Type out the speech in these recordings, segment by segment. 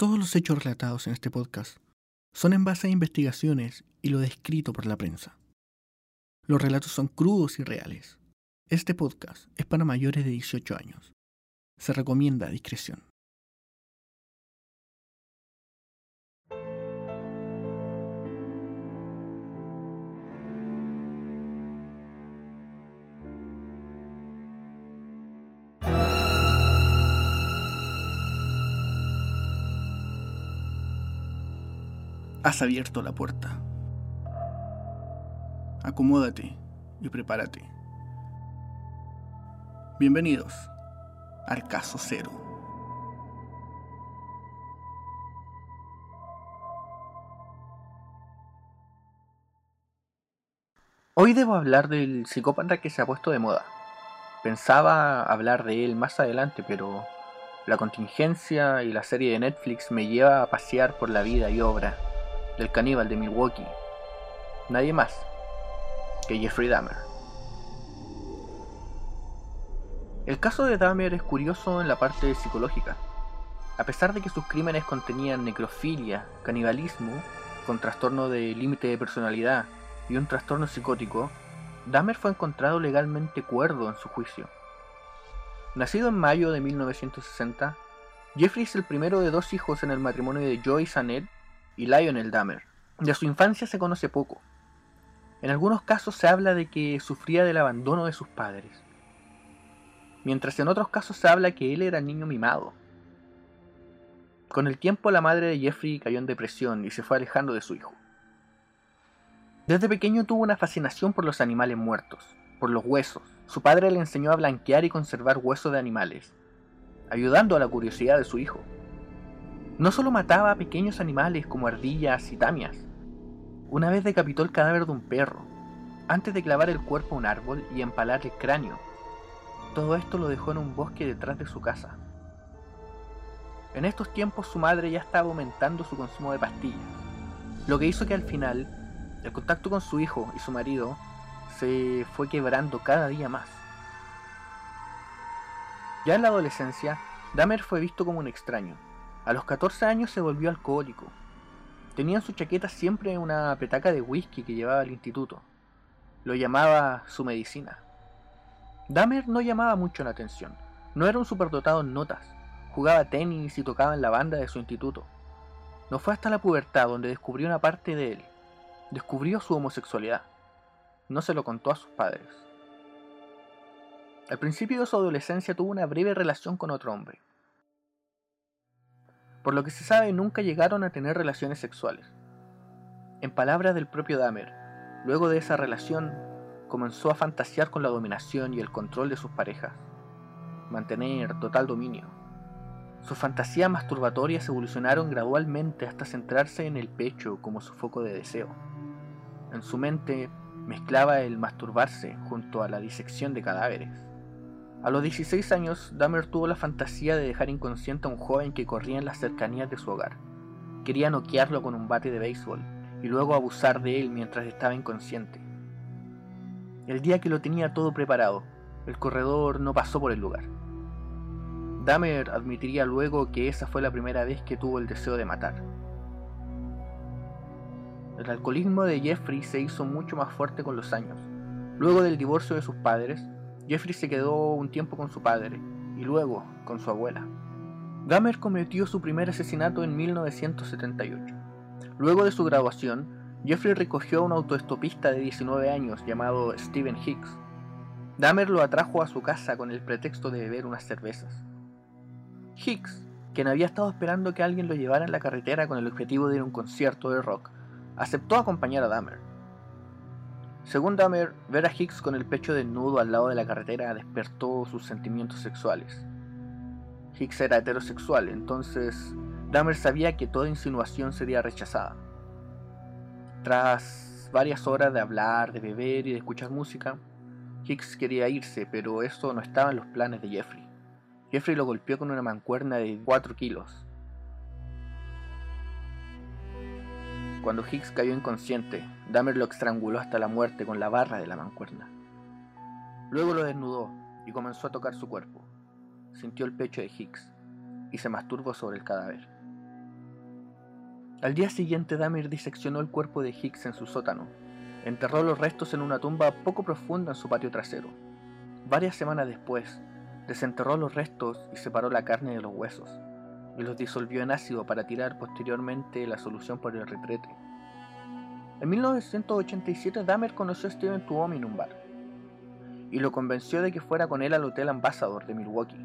Todos los hechos relatados en este podcast son en base a investigaciones y lo descrito por la prensa. Los relatos son crudos y reales. Este podcast es para mayores de 18 años. Se recomienda discreción. Has abierto la puerta. Acomódate y prepárate. Bienvenidos al caso cero. Hoy debo hablar del psicópata que se ha puesto de moda. Pensaba hablar de él más adelante, pero la contingencia y la serie de Netflix me lleva a pasear por la vida y obra del caníbal de Milwaukee. Nadie más que Jeffrey Dahmer. El caso de Dahmer es curioso en la parte psicológica. A pesar de que sus crímenes contenían necrofilia, canibalismo, con trastorno de límite de personalidad y un trastorno psicótico, Dahmer fue encontrado legalmente cuerdo en su juicio. Nacido en mayo de 1960, Jeffrey es el primero de dos hijos en el matrimonio de Joyce Annette y Lionel Dahmer. De su infancia se conoce poco. En algunos casos se habla de que sufría del abandono de sus padres, mientras en otros casos se habla que él era niño mimado. Con el tiempo la madre de Jeffrey cayó en depresión y se fue alejando de su hijo. Desde pequeño tuvo una fascinación por los animales muertos, por los huesos. Su padre le enseñó a blanquear y conservar huesos de animales, ayudando a la curiosidad de su hijo. No solo mataba a pequeños animales como ardillas y tamias. Una vez decapitó el cadáver de un perro, antes de clavar el cuerpo a un árbol y empalar el cráneo. Todo esto lo dejó en un bosque detrás de su casa. En estos tiempos su madre ya estaba aumentando su consumo de pastillas, lo que hizo que al final el contacto con su hijo y su marido se fue quebrando cada día más. Ya en la adolescencia, Dahmer fue visto como un extraño, a los 14 años se volvió alcohólico. Tenía en su chaqueta siempre una petaca de whisky que llevaba al instituto. Lo llamaba su medicina. Dahmer no llamaba mucho la atención. No era un superdotado en notas. Jugaba tenis y tocaba en la banda de su instituto. No fue hasta la pubertad donde descubrió una parte de él. Descubrió su homosexualidad. No se lo contó a sus padres. Al principio de su adolescencia tuvo una breve relación con otro hombre. Por lo que se sabe, nunca llegaron a tener relaciones sexuales. En palabras del propio Dahmer, luego de esa relación, comenzó a fantasear con la dominación y el control de sus parejas, mantener total dominio. Sus fantasías masturbatorias evolucionaron gradualmente hasta centrarse en el pecho como su foco de deseo. En su mente mezclaba el masturbarse junto a la disección de cadáveres. A los 16 años, Dahmer tuvo la fantasía de dejar inconsciente a un joven que corría en las cercanías de su hogar. Quería noquearlo con un bate de béisbol y luego abusar de él mientras estaba inconsciente. El día que lo tenía todo preparado, el corredor no pasó por el lugar. Dahmer admitiría luego que esa fue la primera vez que tuvo el deseo de matar. El alcoholismo de Jeffrey se hizo mucho más fuerte con los años. Luego del divorcio de sus padres, Jeffrey se quedó un tiempo con su padre y luego con su abuela. Dahmer cometió su primer asesinato en 1978. Luego de su graduación, Jeffrey recogió a un autoestopista de 19 años llamado Steven Hicks. Dahmer lo atrajo a su casa con el pretexto de beber unas cervezas. Hicks, quien había estado esperando que alguien lo llevara en la carretera con el objetivo de ir a un concierto de rock, aceptó acompañar a Dahmer. Según Dahmer, ver a Hicks con el pecho desnudo al lado de la carretera despertó sus sentimientos sexuales. Hicks era heterosexual, entonces Dahmer sabía que toda insinuación sería rechazada. Tras varias horas de hablar, de beber y de escuchar música, Hicks quería irse, pero eso no estaba en los planes de Jeffrey. Jeffrey lo golpeó con una mancuerna de 4 kilos Cuando Hicks cayó inconsciente, Dahmer lo estranguló hasta la muerte con la barra de la mancuerna. Luego lo desnudó y comenzó a tocar su cuerpo. Sintió el pecho de Hicks y se masturbó sobre el cadáver. Al día siguiente Dahmer diseccionó el cuerpo de Hicks en su sótano. Enterró los restos en una tumba poco profunda en su patio trasero. Varias semanas después, desenterró los restos y separó la carne de los huesos, y los disolvió en ácido para tirar posteriormente la solución por el retrete. En 1987 Dahmer conoció a Steven Tuomi en un bar, y lo convenció de que fuera con él al Hotel Ambassador de Milwaukee.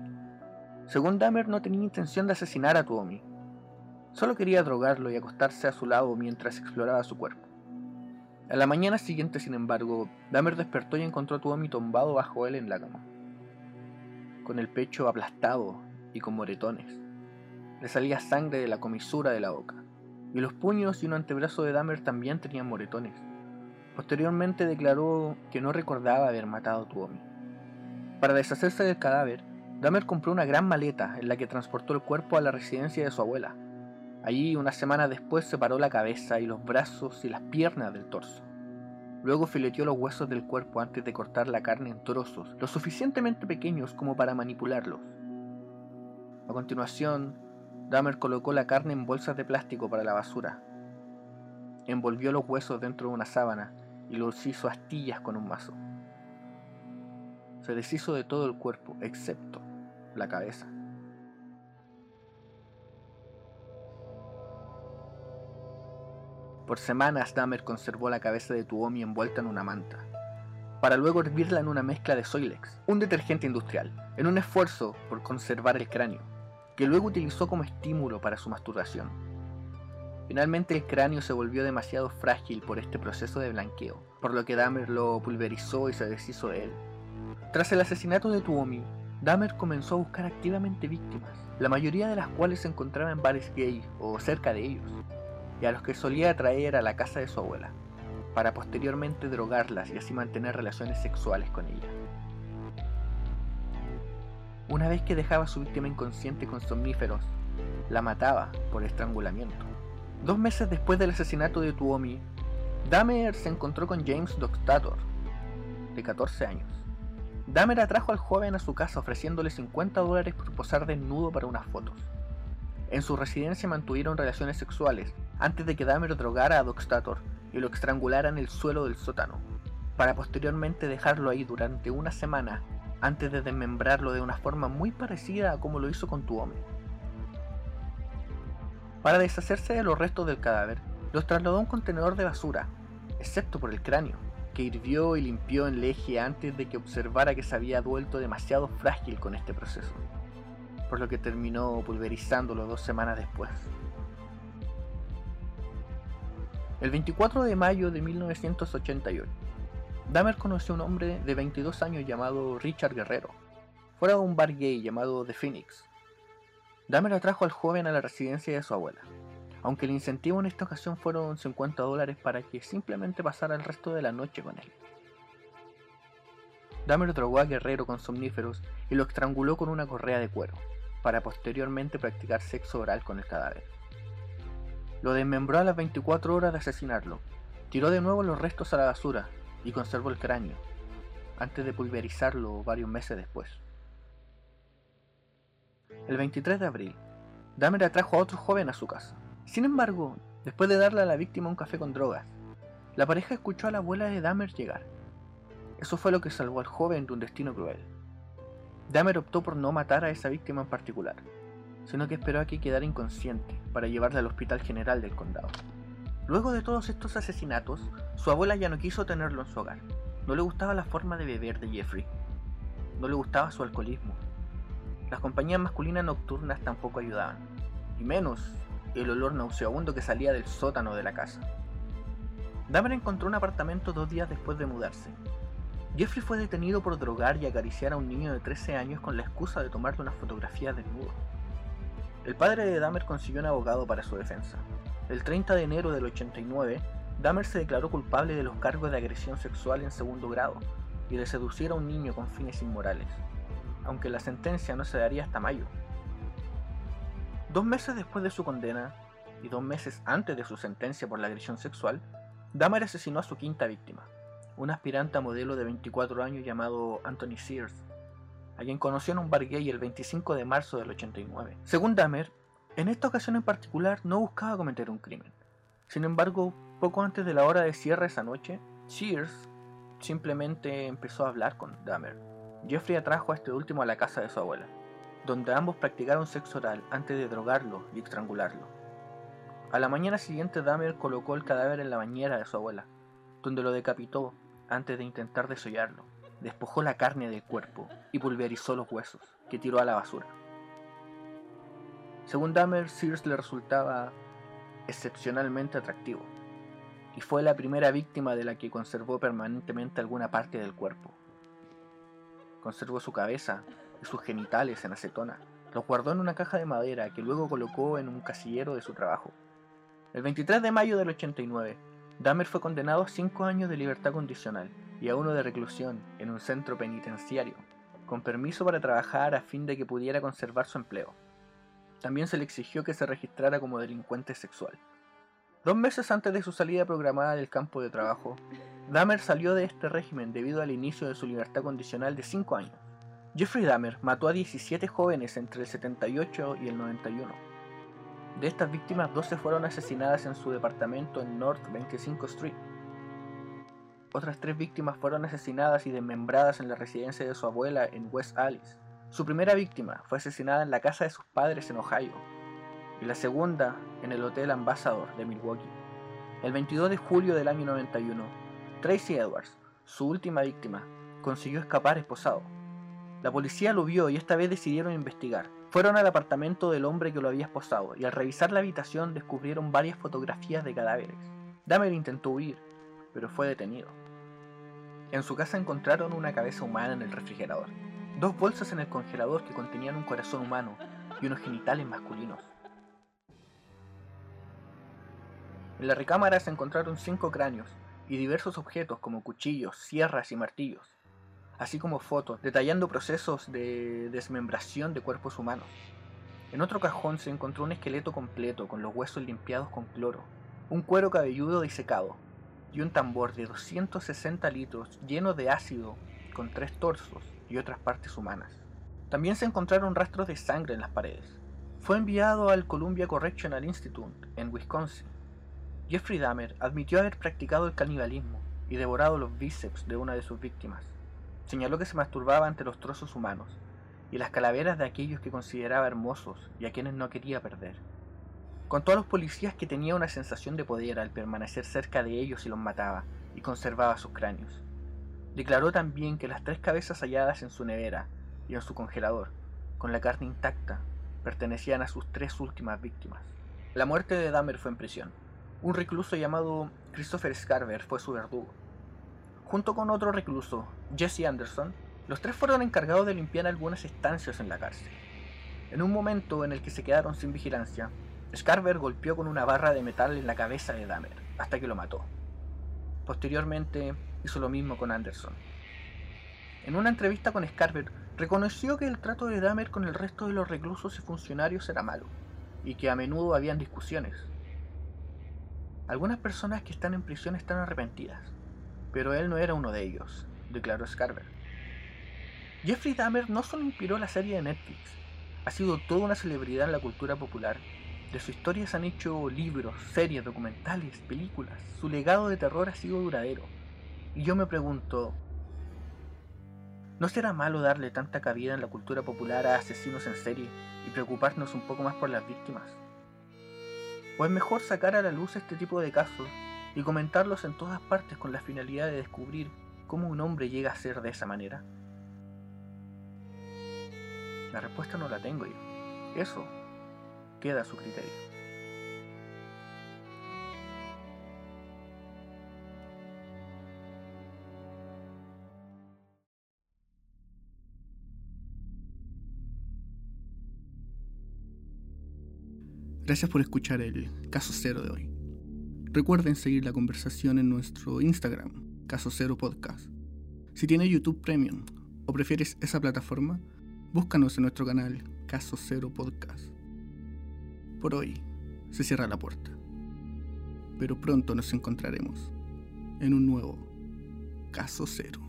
Según Dahmer no tenía intención de asesinar a Tuomi, solo quería drogarlo y acostarse a su lado mientras exploraba su cuerpo. A la mañana siguiente, sin embargo, Dahmer despertó y encontró a Tuomi tumbado bajo él en la cama, con el pecho aplastado y con moretones. Le salía sangre de la comisura de la boca, y los puños y un antebrazo de Dahmer también tenían moretones. Posteriormente declaró que no recordaba haber matado a Tuomi. Para deshacerse del cadáver, Dahmer compró una gran maleta en la que transportó el cuerpo a la residencia de su abuela. Allí, una semana después, separó la cabeza y los brazos y las piernas del torso. Luego fileteó los huesos del cuerpo antes de cortar la carne en trozos, lo suficientemente pequeños como para manipularlos. A continuación, Dahmer colocó la carne en bolsas de plástico para la basura. Envolvió los huesos dentro de una sábana y los hizo astillas con un mazo. Se deshizo de todo el cuerpo, excepto la cabeza. Por semanas Dahmer conservó la cabeza de Tuomi envuelta en una manta, para luego hervirla en una mezcla de Soilex, un detergente industrial, en un esfuerzo por conservar el cráneo, que luego utilizó como estímulo para su masturbación. Finalmente el cráneo se volvió demasiado frágil por este proceso de blanqueo, por lo que Dahmer lo pulverizó y se deshizo de él. Tras el asesinato de Tuomi, Dahmer comenzó a buscar activamente víctimas, la mayoría de las cuales se encontraban en bares gay o cerca de ellos, y a los que solía traer a la casa de su abuela, para posteriormente drogarlas y así mantener relaciones sexuales con ellas. Una vez que dejaba a su víctima inconsciente con somníferos, la mataba por estrangulamiento. Dos meses después del asesinato de Tuomi, Dahmer se encontró con James Dockstator, de 14 años. Dahmer atrajo al joven a su casa ofreciéndole 50 dólares por posar desnudo para unas fotos. En su residencia mantuvieron relaciones sexuales antes de que Dahmer drogara a Dockstator y lo estrangulara en el suelo del sótano, para posteriormente dejarlo ahí durante una semana antes de desmembrarlo de una forma muy parecida a como lo hizo con Tuomi. Para deshacerse de los restos del cadáver, los trasladó a un contenedor de basura, excepto por el cráneo, que hirvió y limpió en leje antes de que observara que se había vuelto demasiado frágil con este proceso, por lo que terminó pulverizándolo dos semanas después. El 24 de mayo de 1988, Dahmer conoció a un hombre de 22 años llamado Richard Guerrero, fuera de un bar gay llamado The Phoenix, Dahmer atrajo al joven a la residencia de su abuela, aunque el incentivo en esta ocasión fueron 50 dólares para que simplemente pasara el resto de la noche con él. Dahmer drogó a Guerrero con somníferos y lo estranguló con una correa de cuero, para posteriormente practicar sexo oral con el cadáver. Lo desmembró a las 24 horas de asesinarlo, tiró de nuevo los restos a la basura y conservó el cráneo, antes de pulverizarlo varios meses después. El 23 de abril, Dahmer atrajo a otro joven a su casa. Sin embargo, después de darle a la víctima un café con drogas, la pareja escuchó a la abuela de Dahmer llegar. Eso fue lo que salvó al joven de un destino cruel. Dahmer optó por no matar a esa víctima en particular, sino que esperó a que quedara inconsciente para llevarla al hospital general del condado. Luego de todos estos asesinatos, su abuela ya no quiso tenerlo en su hogar. No le gustaba la forma de beber de Jeffrey. No le gustaba su alcoholismo las compañías masculinas nocturnas tampoco ayudaban, y menos el olor nauseabundo que salía del sótano de la casa. Dahmer encontró un apartamento dos días después de mudarse. Jeffrey fue detenido por drogar y acariciar a un niño de 13 años con la excusa de tomarle una fotografía desnudo. El padre de Dahmer consiguió un abogado para su defensa. El 30 de enero del 89, Dahmer se declaró culpable de los cargos de agresión sexual en segundo grado y de seducir a un niño con fines inmorales aunque la sentencia no se daría hasta mayo. Dos meses después de su condena, y dos meses antes de su sentencia por la agresión sexual, Dahmer asesinó a su quinta víctima, un aspirante a modelo de 24 años llamado Anthony Sears, a quien conoció en un bar gay el 25 de marzo del 89. Según Dahmer, En esta ocasión en particular no buscaba cometer un crimen. Sin embargo, poco antes de la hora de cierre esa noche, Sears simplemente empezó a hablar con Dahmer. Jeffrey atrajo a este último a la casa de su abuela, donde ambos practicaron sexo oral antes de drogarlo y estrangularlo. A la mañana siguiente Dahmer colocó el cadáver en la bañera de su abuela, donde lo decapitó antes de intentar desollarlo. Despojó la carne del cuerpo y pulverizó los huesos, que tiró a la basura. Según Dahmer, Sears le resultaba excepcionalmente atractivo, y fue la primera víctima de la que conservó permanentemente alguna parte del cuerpo. Conservó su cabeza y sus genitales en acetona. Los guardó en una caja de madera que luego colocó en un casillero de su trabajo. El 23 de mayo del 89, Dahmer fue condenado a 5 años de libertad condicional y a uno de reclusión en un centro penitenciario, con permiso para trabajar a fin de que pudiera conservar su empleo. También se le exigió que se registrara como delincuente sexual. Dos meses antes de su salida programada del campo de trabajo, Dahmer salió de este régimen debido al inicio de su libertad condicional de 5 años. Jeffrey Dahmer mató a 17 jóvenes entre el 78 y el 91. De estas víctimas, 12 fueron asesinadas en su departamento en North 25 Street. Otras tres víctimas fueron asesinadas y desmembradas en la residencia de su abuela en West Alice. Su primera víctima fue asesinada en la casa de sus padres en Ohio y la segunda en el Hotel Ambassador de Milwaukee. El 22 de julio del año 91, Tracy Edwards, su última víctima, consiguió escapar esposado. La policía lo vio y esta vez decidieron investigar. Fueron al apartamento del hombre que lo había esposado y al revisar la habitación descubrieron varias fotografías de cadáveres. Dahmer intentó huir, pero fue detenido. En su casa encontraron una cabeza humana en el refrigerador dos bolsas en el congelador que contenían un corazón humano y unos genitales masculinos. En la recámara se encontraron cinco cráneos y diversos objetos como cuchillos, sierras y martillos, así como fotos detallando procesos de desmembración de cuerpos humanos. En otro cajón se encontró un esqueleto completo con los huesos limpiados con cloro, un cuero cabelludo disecado y un tambor de 260 litros lleno de ácido con tres torsos y otras partes humanas. También se encontraron rastros de sangre en las paredes. Fue enviado al Columbia Correctional Institute en Wisconsin. Jeffrey Dahmer admitió haber practicado el canibalismo y devorado los bíceps de una de sus víctimas. Señaló que se masturbaba ante los trozos humanos y las calaveras de aquellos que consideraba hermosos y a quienes no quería perder. Contó a los policías que tenía una sensación de poder al permanecer cerca de ellos y los mataba y conservaba sus cráneos. Declaró también que las tres cabezas halladas en su nevera y en su congelador, con la carne intacta, pertenecían a sus tres últimas víctimas. La muerte de Dahmer fue en prisión. Un recluso llamado Christopher Scarver fue su verdugo. Junto con otro recluso, Jesse Anderson, los tres fueron encargados de limpiar algunas estancias en la cárcel. En un momento en el que se quedaron sin vigilancia, Scarver golpeó con una barra de metal en la cabeza de Dahmer, hasta que lo mató. Posteriormente, hizo lo mismo con Anderson. En una entrevista con Scarver, reconoció que el trato de Dahmer con el resto de los reclusos y funcionarios era malo, y que a menudo habían discusiones. Algunas personas que están en prisión están arrepentidas, pero él no era uno de ellos, declaró Scarver. Jeffrey Dahmer no solo inspiró la serie de Netflix, ha sido toda una celebridad en la cultura popular. De su historia se han hecho libros, series, documentales, películas. Su legado de terror ha sido duradero. Y yo me pregunto, ¿no será malo darle tanta cabida en la cultura popular a asesinos en serie y preocuparnos un poco más por las víctimas? ¿O es mejor sacar a la luz este tipo de casos y comentarlos en todas partes con la finalidad de descubrir cómo un hombre llega a ser de esa manera? La respuesta no la tengo yo. Eso queda a su criterio. Gracias por escuchar el Caso Cero de hoy. Recuerden seguir la conversación en nuestro Instagram, Caso Cero Podcast. Si tienes YouTube Premium o prefieres esa plataforma, búscanos en nuestro canal Caso Cero Podcast. Por hoy se cierra la puerta, pero pronto nos encontraremos en un nuevo Caso Cero.